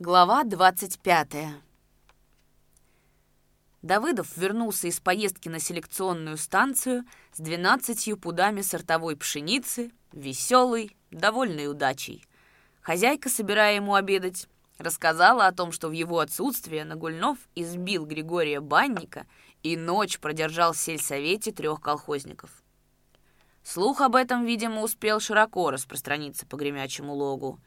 Глава 25. Давыдов вернулся из поездки на селекционную станцию с 12 пудами сортовой пшеницы, веселый, довольный удачей. Хозяйка, собирая ему обедать, рассказала о том, что в его отсутствие Нагульнов избил Григория Банника и ночь продержал в сельсовете трех колхозников. Слух об этом, видимо, успел широко распространиться по гремячему логу.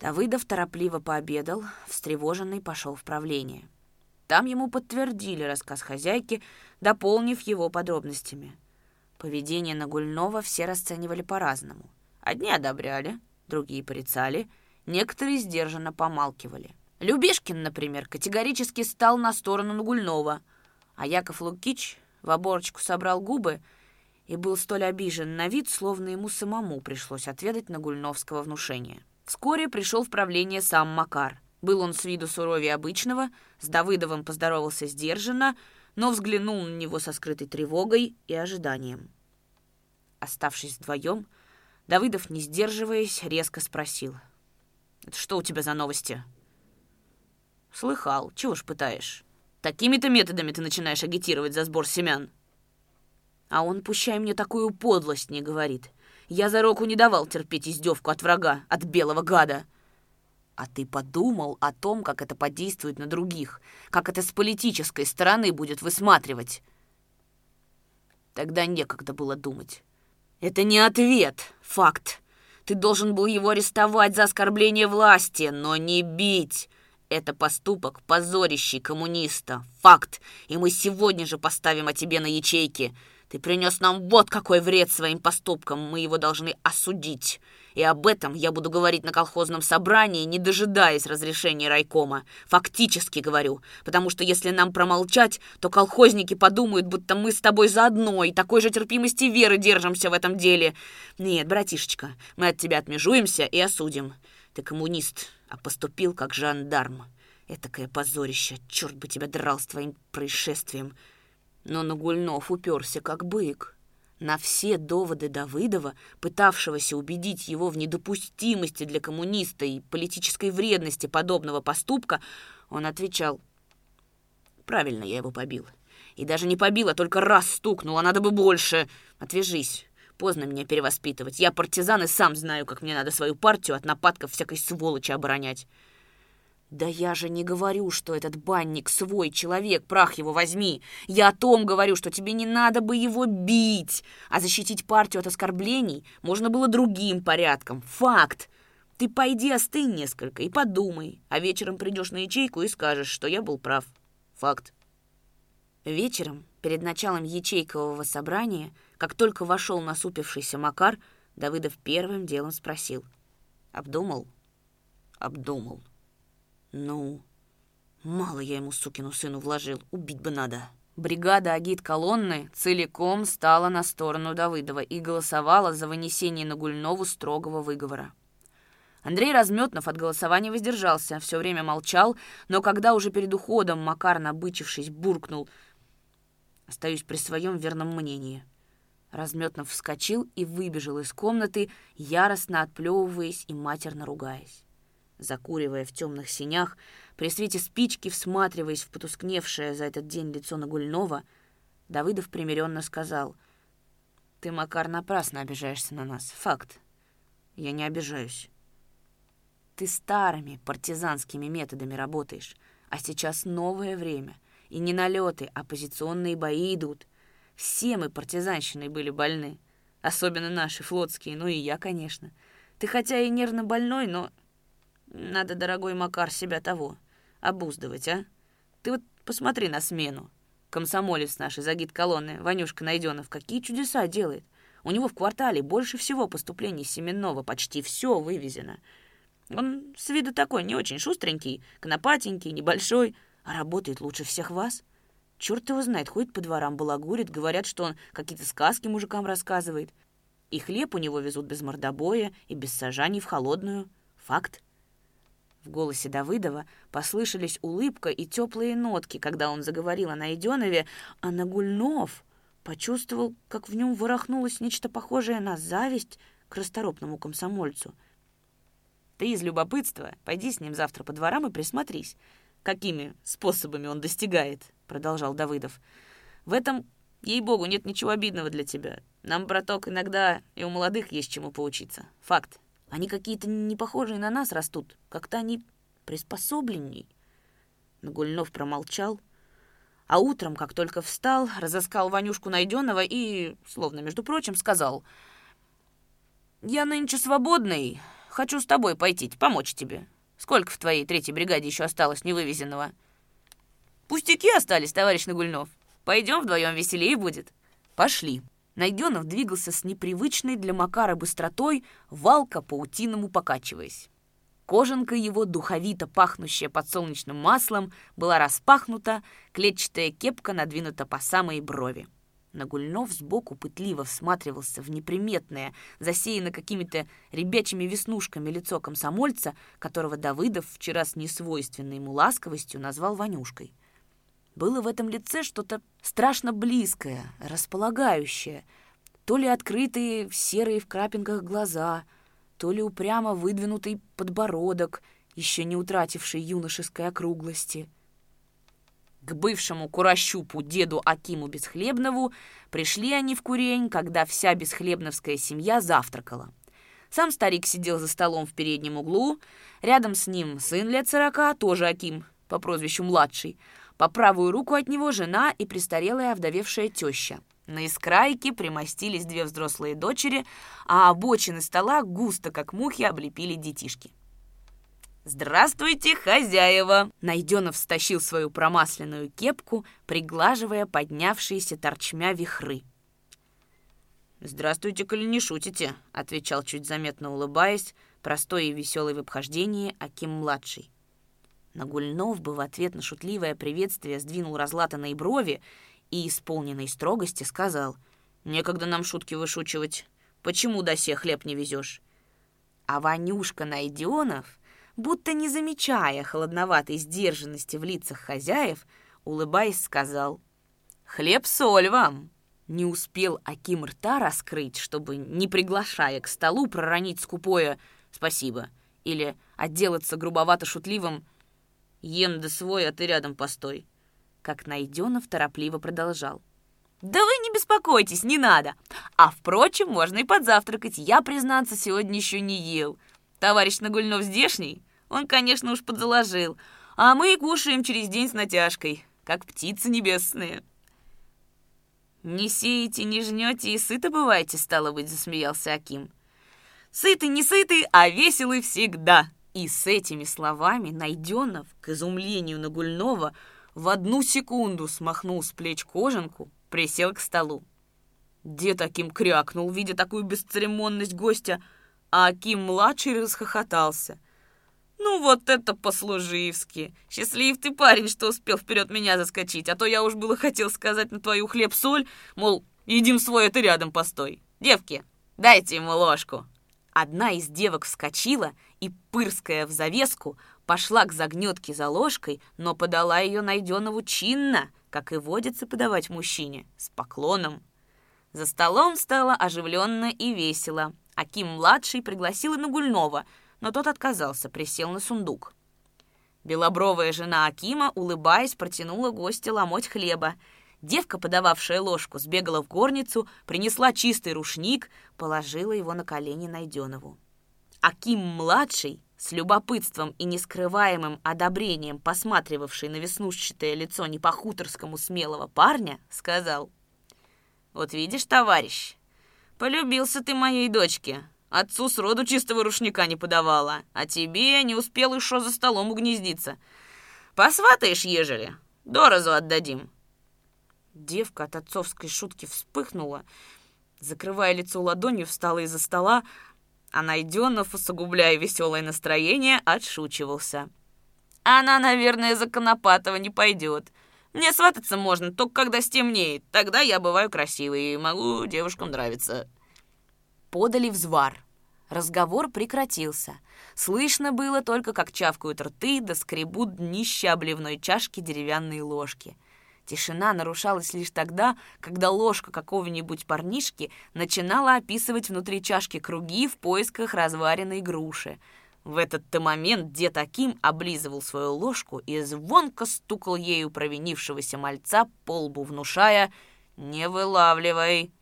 Давыдов торопливо пообедал, встревоженный пошел в правление. Там ему подтвердили рассказ хозяйки, дополнив его подробностями. Поведение Нагульнова все расценивали по-разному. Одни одобряли, другие порицали, некоторые сдержанно помалкивали. Любешкин, например, категорически стал на сторону Нагульнова, а Яков Лукич в оборочку собрал губы и был столь обижен на вид, словно ему самому пришлось отведать Нагульновского внушения. Вскоре пришел в правление сам Макар. Был он с виду суровее обычного, с Давыдовым поздоровался сдержанно, но взглянул на него со скрытой тревогой и ожиданием. Оставшись вдвоем, Давыдов, не сдерживаясь, резко спросил. «Это что у тебя за новости?» «Слыхал. Чего ж пытаешь? Такими-то методами ты начинаешь агитировать за сбор семян?» А он, пущай мне такую подлость, не говорит. Я за руку не давал терпеть издевку от врага, от белого гада. А ты подумал о том, как это подействует на других, как это с политической стороны будет высматривать? Тогда некогда было думать. Это не ответ, факт. Ты должен был его арестовать за оскорбление власти, но не бить. Это поступок, позорящий коммуниста. Факт. И мы сегодня же поставим о тебе на ячейки. Ты принес нам вот какой вред своим поступкам, мы его должны осудить. И об этом я буду говорить на колхозном собрании, не дожидаясь разрешения райкома. Фактически говорю, потому что если нам промолчать, то колхозники подумают, будто мы с тобой заодно и такой же терпимости веры держимся в этом деле. Нет, братишечка, мы от тебя отмежуемся и осудим. Ты коммунист, а поступил как жандарм. Этакое позорище, черт бы тебя драл с твоим происшествием. Но Нагульнов уперся как бык. На все доводы Давыдова, пытавшегося убедить его в недопустимости для коммуниста и политической вредности подобного поступка, он отвечал, «Правильно я его побил. И даже не побил, а только раз стукнул, а надо бы больше. Отвяжись, поздно меня перевоспитывать. Я партизан и сам знаю, как мне надо свою партию от нападков всякой сволочи оборонять». «Да я же не говорю, что этот банник свой человек, прах его возьми. Я о том говорю, что тебе не надо бы его бить, а защитить партию от оскорблений можно было другим порядком. Факт. Ты пойди остынь несколько и подумай, а вечером придешь на ячейку и скажешь, что я был прав. Факт». Вечером, перед началом ячейкового собрания, как только вошел насупившийся Макар, Давыдов первым делом спросил. «Обдумал?» «Обдумал». Ну, мало я ему, сукину сыну, вложил. Убить бы надо. Бригада агит-колонны целиком стала на сторону Давыдова и голосовала за вынесение на Гульнову строгого выговора. Андрей Разметнов от голосования воздержался, все время молчал, но когда уже перед уходом Макар, набычившись, буркнул «Остаюсь при своем верном мнении». Разметнов вскочил и выбежал из комнаты, яростно отплевываясь и матерно ругаясь закуривая в темных синях, при свете спички, всматриваясь в потускневшее за этот день лицо Нагульнова, Давыдов примиренно сказал, «Ты, Макар, напрасно обижаешься на нас. Факт. Я не обижаюсь. Ты старыми партизанскими методами работаешь, а сейчас новое время, и не налеты, а позиционные бои идут. Все мы партизанщиной были больны, особенно наши флотские, ну и я, конечно. Ты хотя и нервно больной, но надо, дорогой Макар, себя того. Обуздывать, а? Ты вот посмотри на смену. Комсомолец наш из агит-колонны, Ванюшка Найденов, какие чудеса делает. У него в квартале больше всего поступлений семенного, почти все вывезено. Он с виду такой не очень шустренький, конопатенький, небольшой, а работает лучше всех вас. Черт его знает, ходит по дворам, балагурит, говорят, что он какие-то сказки мужикам рассказывает. И хлеб у него везут без мордобоя и без сажаний в холодную. Факт. В голосе Давыдова послышались улыбка и теплые нотки, когда он заговорил о Найденове, а Нагульнов почувствовал, как в нем ворохнулось нечто похожее на зависть к расторопному комсомольцу. Ты из любопытства пойди с ним завтра по дворам и присмотрись, какими способами он достигает, продолжал Давыдов. В этом, ей-богу, нет ничего обидного для тебя. Нам, браток, иногда и у молодых есть чему поучиться. Факт. Они какие-то не похожие на нас растут. Как-то они приспособленней. Нагульнов промолчал, а утром, как только встал, разыскал Ванюшку найденного и, словно между прочим, сказал, «Я нынче свободный, хочу с тобой пойти, помочь тебе. Сколько в твоей третьей бригаде еще осталось невывезенного?» «Пустяки остались, товарищ Нагульнов. Пойдем вдвоем, веселее будет». «Пошли». Найденов двигался с непривычной для Макара быстротой, валка паутиному покачиваясь. Кожанка его, духовито пахнущая подсолнечным маслом, была распахнута, клетчатая кепка надвинута по самой брови. Нагульнов сбоку пытливо всматривался в неприметное, засеянное какими-то ребячими веснушками лицо комсомольца, которого Давыдов вчера с несвойственной ему ласковостью назвал Ванюшкой. Было в этом лице что-то страшно близкое, располагающее, то ли открытые серые в крапинках глаза — то ли упрямо выдвинутый подбородок, еще не утративший юношеской округлости. К бывшему курощупу деду Акиму Бесхлебнову пришли они в курень, когда вся бесхлебновская семья завтракала. Сам старик сидел за столом в переднем углу, рядом с ним сын лет сорока, тоже Аким, по прозвищу младший, по правую руку от него жена и престарелая овдовевшая теща — на искрайке примостились две взрослые дочери, а обочины стола густо, как мухи, облепили детишки. «Здравствуйте, хозяева!» Найденов стащил свою промасленную кепку, приглаживая поднявшиеся торчмя вихры. «Здравствуйте, коли не шутите», — отвечал, чуть заметно улыбаясь, простой и веселый в обхождении Аким-младший. Нагульнов бы в ответ на шутливое приветствие сдвинул разлатанные брови и, исполненной строгости, сказал, «Некогда нам шутки вышучивать. Почему до сих хлеб не везешь?» А Ванюшка Найденов, будто не замечая холодноватой сдержанности в лицах хозяев, улыбаясь, сказал, «Хлеб-соль вам!» Не успел Аким рта раскрыть, чтобы, не приглашая к столу, проронить скупое «спасибо» или отделаться грубовато-шутливым «ем да свой, а ты рядом постой» как Найденов торопливо продолжал. «Да вы не беспокойтесь, не надо. А, впрочем, можно и подзавтракать. Я, признаться, сегодня еще не ел. Товарищ Нагульнов здешний, он, конечно, уж подзаложил. А мы кушаем через день с натяжкой, как птицы небесные». «Не сеете, не жнете и сыто бываете, стало быть», — засмеялся Аким. «Сытый, не сытый, а веселый всегда». И с этими словами Найденов, к изумлению Нагульнова, в одну секунду смахнул с плеч кожанку, присел к столу. Дед таким крякнул, видя такую бесцеремонность гостя, а Аким-младший расхохотался. «Ну вот это по-служивски! Счастлив ты парень, что успел вперед меня заскочить, а то я уж было хотел сказать на твою хлеб-соль, мол, едим свой, а ты рядом постой. Девки, дайте ему ложку!» Одна из девок вскочила и, пырская в завеску, пошла к загнетке за ложкой, но подала ее найденному чинно, как и водится подавать мужчине, с поклоном. За столом стало оживленно и весело. Аким-младший пригласил и Нагульнова, но тот отказался, присел на сундук. Белобровая жена Акима, улыбаясь, протянула гостя ломоть хлеба. Девка, подававшая ложку, сбегала в горницу, принесла чистый рушник, положила его на колени Найденову. Аким-младший с любопытством и нескрываемым одобрением посматривавший на веснушчатое лицо не по-хуторскому смелого парня, сказал, «Вот видишь, товарищ, полюбился ты моей дочке. Отцу сроду чистого рушника не подавала, а тебе не успел еще за столом угнездиться. Посватаешь, ежели, доразу отдадим». Девка от отцовской шутки вспыхнула, закрывая лицо ладонью, встала из-за стола, а Найденов, усугубляя веселое настроение, отшучивался. «Она, наверное, за Конопатова не пойдет. Мне свататься можно, только когда стемнеет. Тогда я бываю красивой и могу девушкам нравиться». Подали взвар. Разговор прекратился. Слышно было только, как чавкают рты да скребут днища обливной чашки деревянные ложки — Тишина нарушалась лишь тогда, когда ложка какого-нибудь парнишки начинала описывать внутри чашки круги в поисках разваренной груши. В этот-то момент дед Аким облизывал свою ложку и звонко стукал ею провинившегося мальца по лбу, внушая «Не вылавливай!»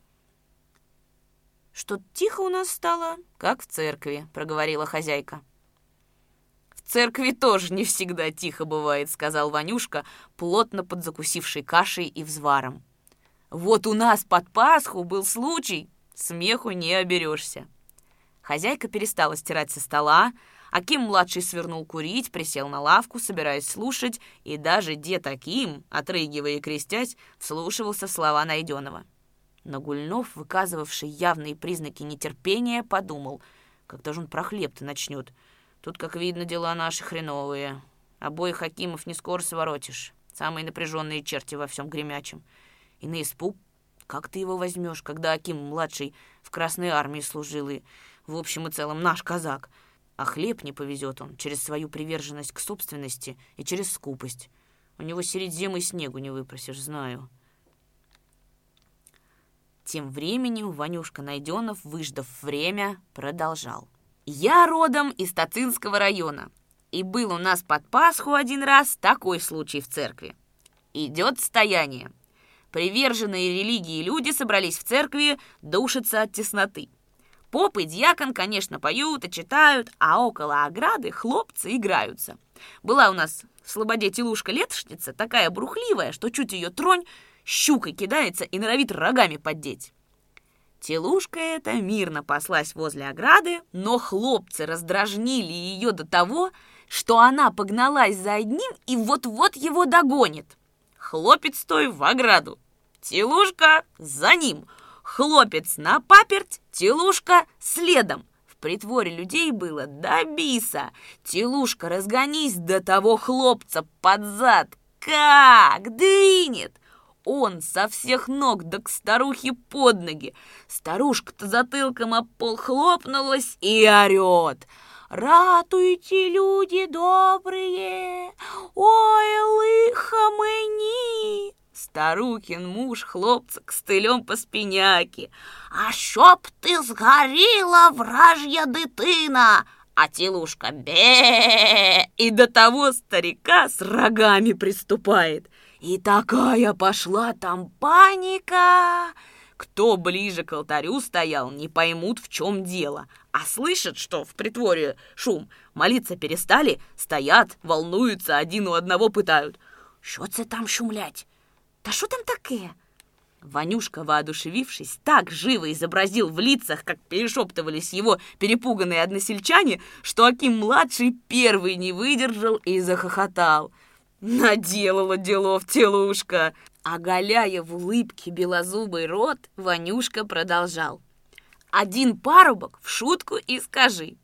«Что тихо у нас стало, как в церкви», — проговорила хозяйка. «В церкви тоже не всегда тихо бывает», — сказал Ванюшка, плотно подзакусивший кашей и взваром. «Вот у нас под Пасху был случай, смеху не оберешься». Хозяйка перестала стирать со стола, Аким-младший свернул курить, присел на лавку, собираясь слушать, и даже дед Аким, отрыгивая и крестясь, вслушивался в слова найденного. Но Гульнов, выказывавший явные признаки нетерпения, подумал, когда же он про хлеб-то начнет. Тут, как видно, дела наши хреновые. Обоих Акимов не скоро своротишь. Самые напряженные черти во всем гремячем. И на испуг, как ты его возьмешь, когда Аким-младший в Красной Армии служил и, в общем и целом, наш казак — а хлеб не повезет он через свою приверженность к собственности и через скупость. У него средь зимы снегу не выпросишь, знаю. Тем временем Ванюшка Найденов, выждав время, продолжал. «Я родом из Тацинского района, и был у нас под Пасху один раз такой случай в церкви. Идет стояние. Приверженные религии люди собрались в церкви душиться от тесноты. Поп и дьякон, конечно, поют и читают, а около ограды хлопцы играются. Была у нас в Слободе телушка-летошница, такая брухливая, что чуть ее тронь, щукой кидается и норовит рогами поддеть. Телушка эта мирно паслась возле ограды, но хлопцы раздражнили ее до того, что она погналась за одним и вот-вот его догонит. Хлопец той в ограду. Телушка за ним — Хлопец на паперть, телушка следом. В притворе людей было до биса. Телушка, разгонись до того хлопца под зад. Как двинет! Он со всех ног да к старухе под ноги. Старушка-то затылком об пол хлопнулась и орет. «Ратуйте, люди добрые! Ой, лыха мені!» Старухин муж хлопца кстылем по спиняке. «А чтоб ты сгорела, вражья дитина!» А телушка бе и до того старика с рогами приступает. И такая пошла там паника. Кто ближе к алтарю стоял, не поймут, в чем дело. А слышат, что в притворе шум. Молиться перестали, стоят, волнуются, один у одного пытают. «Что це там шумлять?» «Да что там такое?» Ванюшка, воодушевившись, так живо изобразил в лицах, как перешептывались его перепуганные односельчане, что Аким-младший первый не выдержал и захохотал. Наделала делов телушка. Оголяя в улыбке белозубый рот, Ванюшка продолжал. Один парубок в шутку и скажи.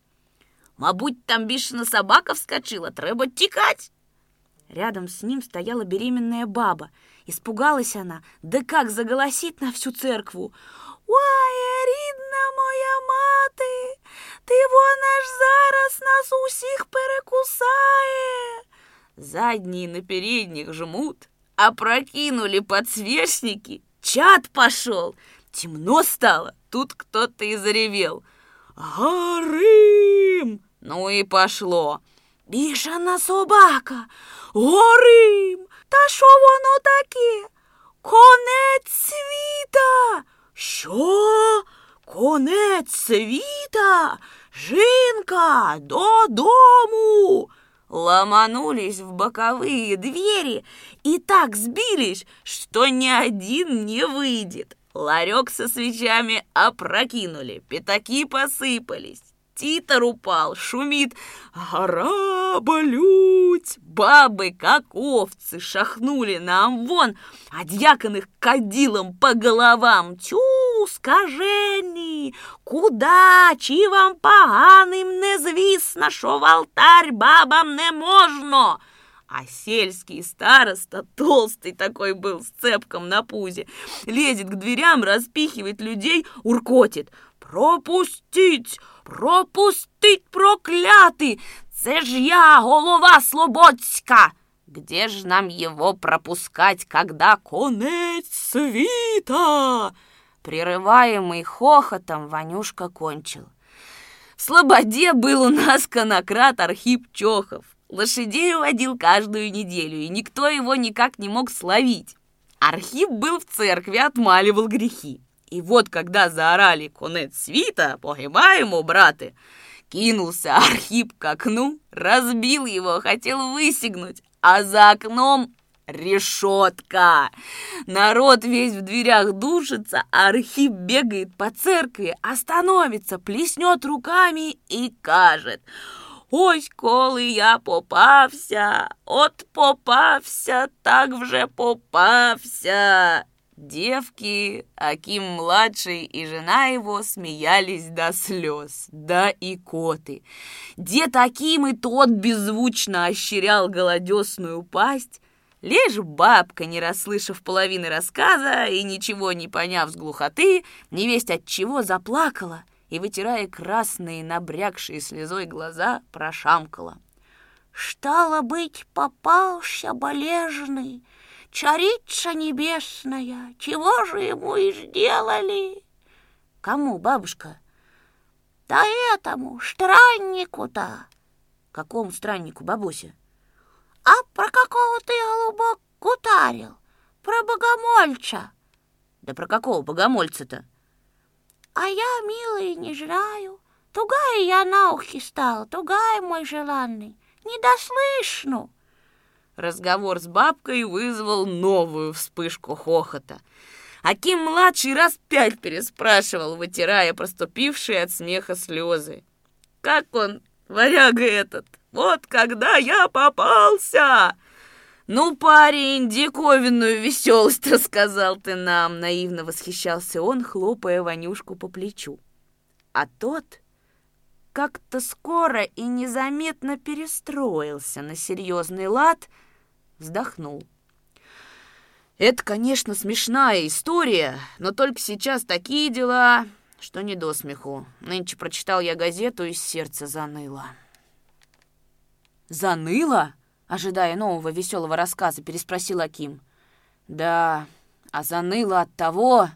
Мабуть, там бішена собака вскочила, треба тікать. Рядом с ним стояла беременная баба — Испугалась она, да как заголосит на всю церкву. «Ой, Задние на передних жмут, опрокинули подсвечники, чат пошел, темно стало, тут кто-то и заревел. «Горим!» Ну и пошло. «Бішана собака! Горим! Та що воно таке? Конець світа. Що? Конець світа? Жінка, додому. Ломанулись в боковые двери и так сбились, что ни один не выйдет. Ларек со свечами опрокинули, пятаки посыпались. Титр упал, шумит «Гора, болють!» Бабы, как овцы, шахнули на амвон, а дьякон их кадилом по головам. Тю, скажені, куда, чи вам поганим не звісно, що в алтарь бабам не можно? А сельский староста, толстый такой был, с цепком на пузе, лезет к дверям, распихивает людей, уркотит. «Пропустить! Пропустить, проклятый! Це ж я, голова Слободська! Где ж нам его пропускать, когда конец свита?» Прерываемый хохотом, Ванюшка кончил. В Слободе был у нас конократ Архип Чохов. Лошадей водил каждую неделю, и никто его никак не мог словить. Архип был в церкви, отмаливал грехи. И вот когда заорали «Конец свита! Погибаему, браты!» Кинулся Архип к окну, разбил его, хотел высигнуть, а за окном решетка. Народ весь в дверях душится, а бегает по церкви, остановится, плеснет руками и кажет – Ось коли я попався, от попався, так вже попався. Девки, Аким-младший и жена его смеялись до слез, да и коты. Дед Аким и тот беззвучно ощерял голодесную пасть, Лишь бабка, не расслышав половины рассказа и ничего не поняв с глухоты, невесть от чего заплакала — и, вытирая красные, набрякшие слезой глаза, прошамкала. «Стало быть, попался болежный, царица небесная, чего же ему и сделали?» «Кому, бабушка?» «Да этому, страннику-то!» «Какому страннику, бабуся?» «А про какого ты, голубок, гутарил? Про богомольца!» «Да про какого богомольца-то?» А я, милый, не знаю. Тугая я на ухе стала, тугая мой желанный. Не дослышну. Разговор с бабкой вызвал новую вспышку хохота. Аким-младший раз пять переспрашивал, вытирая проступившие от смеха слезы. «Как он, варяга этот? Вот когда я попался!» «Ну, парень, диковинную веселость рассказал ты нам!» Наивно восхищался он, хлопая Ванюшку по плечу. А тот как-то скоро и незаметно перестроился на серьезный лад, вздохнул. «Это, конечно, смешная история, но только сейчас такие дела, что не до смеху. Нынче прочитал я газету, и сердце заныло». «Заныло?» Ожидая нового веселого рассказа, переспросил Аким. Да, а заныло от того,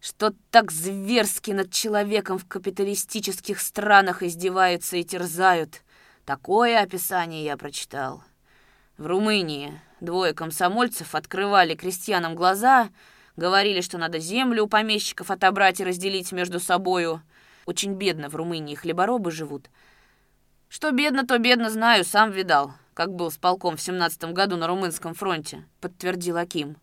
что так зверски над человеком в капиталистических странах издеваются и терзают. Такое описание я прочитал. В Румынии двое комсомольцев открывали крестьянам глаза, говорили, что надо землю у помещиков отобрать и разделить между собою. Очень бедно в Румынии хлеборобы живут. Что бедно, то бедно знаю, сам видал как был с полком в семнадцатом году на Румынском фронте», — подтвердил Аким.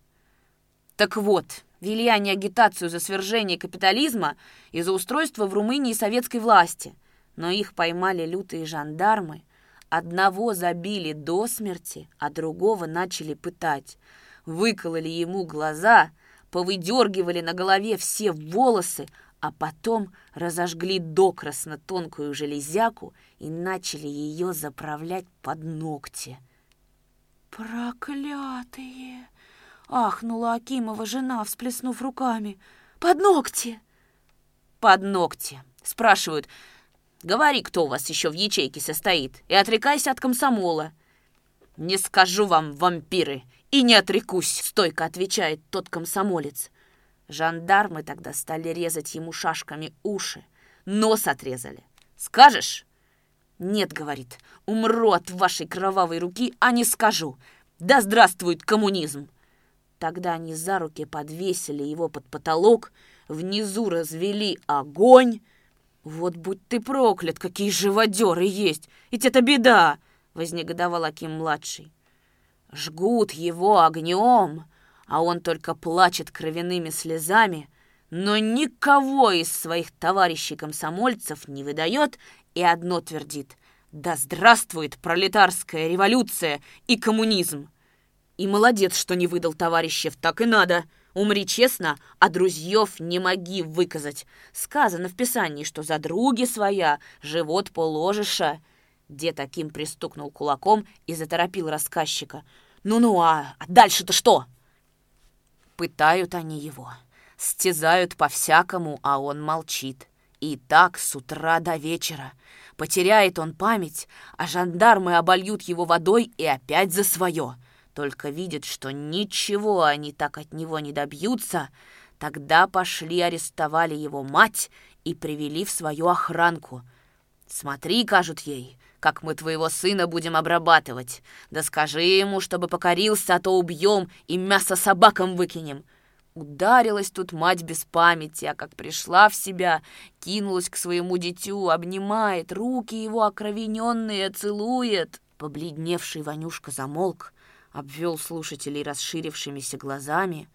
«Так вот, вели они агитацию за свержение капитализма и за устройство в Румынии советской власти, но их поймали лютые жандармы, одного забили до смерти, а другого начали пытать, выкололи ему глаза, повыдергивали на голове все волосы, а потом разожгли докрасно тонкую железяку и начали ее заправлять под ногти. «Проклятые!» — ахнула Акимова жена, всплеснув руками. «Под ногти!» «Под ногти!» — спрашивают. «Говори, кто у вас еще в ячейке состоит, и отрекайся от комсомола». «Не скажу вам, вампиры, и не отрекусь!» — стойко отвечает тот комсомолец. Жандармы тогда стали резать ему шашками уши, нос отрезали. «Скажешь?» «Нет», — говорит, — «умру от вашей кровавой руки, а не скажу. Да здравствует коммунизм!» Тогда они за руки подвесили его под потолок, внизу развели огонь. «Вот будь ты проклят, какие живодеры есть! Ведь это беда!» — вознегодовал Аким-младший. «Жгут его огнем!» а он только плачет кровяными слезами, но никого из своих товарищей-комсомольцев не выдает и одно твердит «Да здравствует пролетарская революция и коммунизм!» И молодец, что не выдал товарищев, так и надо. Умри честно, а друзьев не моги выказать. Сказано в Писании, что за други своя живот положиша. Дед таким пристукнул кулаком и заторопил рассказчика. «Ну-ну, а дальше-то что?» Пытают они его, стязают по-всякому, а он молчит. И так с утра до вечера. Потеряет он память, а жандармы обольют его водой и опять за свое. Только видят, что ничего они так от него не добьются, тогда пошли арестовали его мать и привели в свою охранку. Смотри, кажут ей, как мы твоего сына будем обрабатывать. Да скажи ему, чтобы покорился, а то убьем и мясо собакам выкинем. Ударилась тут мать без памяти, а как пришла в себя, кинулась к своему дитю, обнимает, руки его окровененные целует. Побледневший Ванюшка замолк, обвел слушателей расширившимися глазами.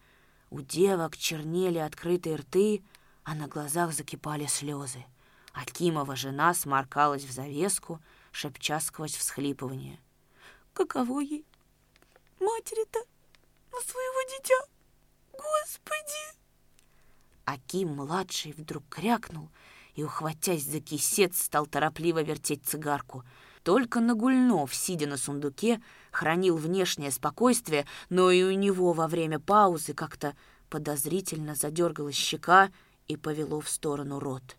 У девок чернели открытые рты, а на глазах закипали слезы. Акимова жена сморкалась в завеску, шепча сквозь всхлипывание. «Каково ей, матери-то, на своего дитя? Господи!» Аким-младший вдруг крякнул и, ухватясь за кисет, стал торопливо вертеть цигарку. Только Нагульнов, сидя на сундуке, хранил внешнее спокойствие, но и у него во время паузы как-то подозрительно задергалась щека и повело в сторону рот.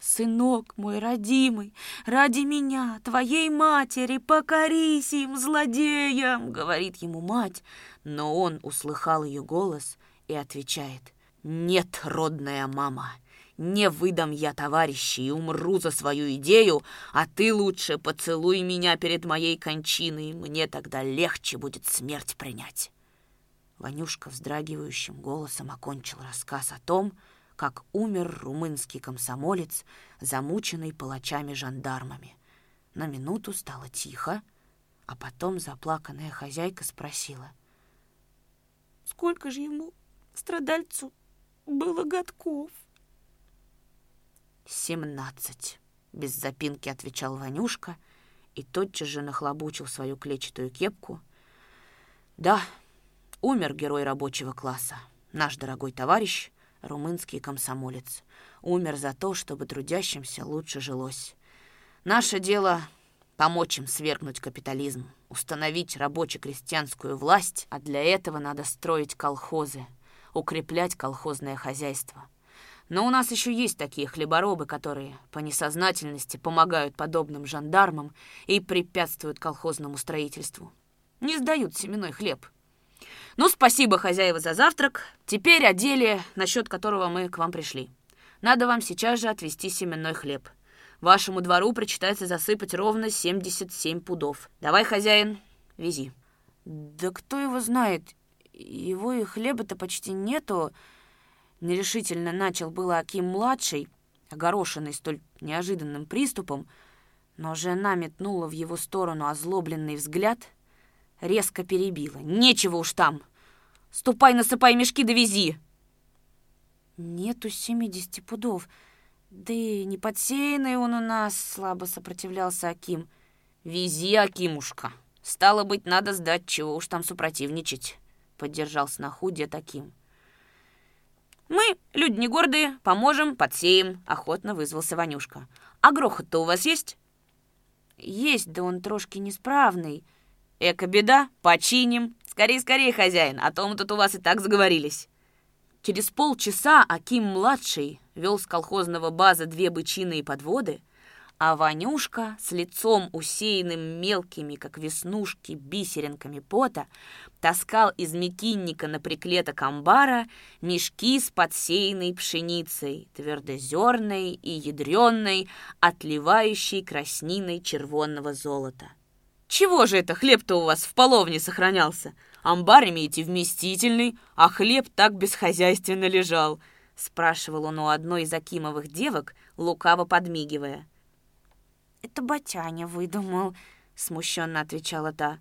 «Сынок мой родимый, ради меня, твоей матери, покорись им, злодеям!» — говорит ему мать, но он услыхал ее голос и отвечает. «Нет, родная мама, не выдам я товарищей и умру за свою идею, а ты лучше поцелуй меня перед моей кончиной, мне тогда легче будет смерть принять». Ванюшка вздрагивающим голосом окончил рассказ о том, как умер румынский комсомолец, замученный палачами-жандармами. На минуту стало тихо, а потом заплаканная хозяйка спросила. «Сколько же ему, страдальцу, было годков?» «Семнадцать», — без запинки отвечал Ванюшка и тотчас же нахлобучил свою клетчатую кепку. «Да, умер герой рабочего класса, наш дорогой товарищ, румынский комсомолец. Умер за то, чтобы трудящимся лучше жилось. Наше дело — помочь им свергнуть капитализм, установить рабоче-крестьянскую власть, а для этого надо строить колхозы, укреплять колхозное хозяйство. Но у нас еще есть такие хлеборобы, которые по несознательности помогают подобным жандармам и препятствуют колхозному строительству. Не сдают семенной хлеб — ну, спасибо, хозяева, за завтрак. Теперь о деле, насчет которого мы к вам пришли. Надо вам сейчас же отвезти семенной хлеб. Вашему двору причитается засыпать ровно 77 пудов. Давай, хозяин, вези. Да кто его знает? Его и хлеба-то почти нету. Нерешительно начал было Аким-младший, огорошенный столь неожиданным приступом, но жена метнула в его сторону озлобленный взгляд — резко перебила. «Нечего уж там! Ступай, насыпай мешки, довези!» «Нету семидесяти пудов, да и не подсеянный он у нас», — слабо сопротивлялся Аким. «Вези, Акимушка! Стало быть, надо сдать, чего уж там супротивничать», — поддержал сноху дед Аким. «Мы, люди не гордые, поможем, подсеем», — охотно вызвался Ванюшка. «А грохот-то у вас есть?» «Есть, да он трошки несправный», Эко-беда, починим. Скорей-скорей, хозяин, а то мы тут у вас и так заговорились. Через полчаса Аким-младший вел с колхозного база две бычиные подводы, а Ванюшка с лицом усеянным мелкими, как веснушки, бисеринками пота, таскал из мекинника на приклеток амбара мешки с подсеянной пшеницей, твердозерной и ядреной, отливающей красниной червонного золота. Чего же это хлеб-то у вас в половне сохранялся? Амбар имеете вместительный, а хлеб так бесхозяйственно лежал», — спрашивал он у одной из Акимовых девок, лукаво подмигивая. «Это Батяня выдумал», — смущенно отвечала та.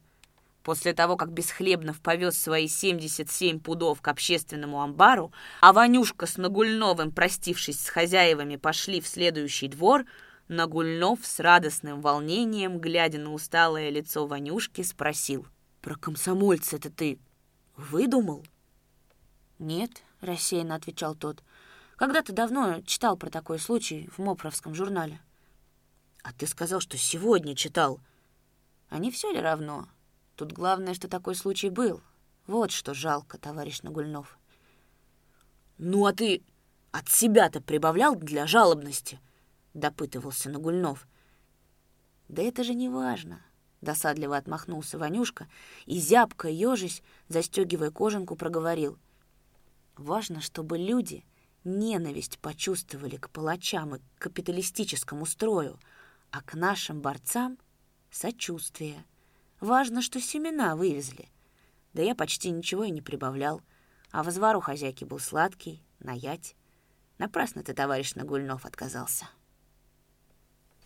После того, как Бесхлебнов повез свои 77 пудов к общественному амбару, а Ванюшка с Нагульновым, простившись с хозяевами, пошли в следующий двор — Нагульнов с радостным волнением, глядя на усталое лицо Ванюшки, спросил. «Про комсомольца это ты выдумал?» «Нет», — рассеянно отвечал тот. «Когда-то давно читал про такой случай в Мопровском журнале». «А ты сказал, что сегодня читал». «А не все ли равно? Тут главное, что такой случай был. Вот что жалко, товарищ Нагульнов». «Ну, а ты от себя-то прибавлял для жалобности?» — допытывался Нагульнов. «Да это же не важно», — досадливо отмахнулся Ванюшка и, зябко ежась, застегивая кожанку, проговорил. «Важно, чтобы люди ненависть почувствовали к палачам и к капиталистическому строю, а к нашим борцам — сочувствие. Важно, что семена вывезли. Да я почти ничего и не прибавлял, а возвар у хозяйки был сладкий, наять. Напрасно ты, товарищ Нагульнов, отказался.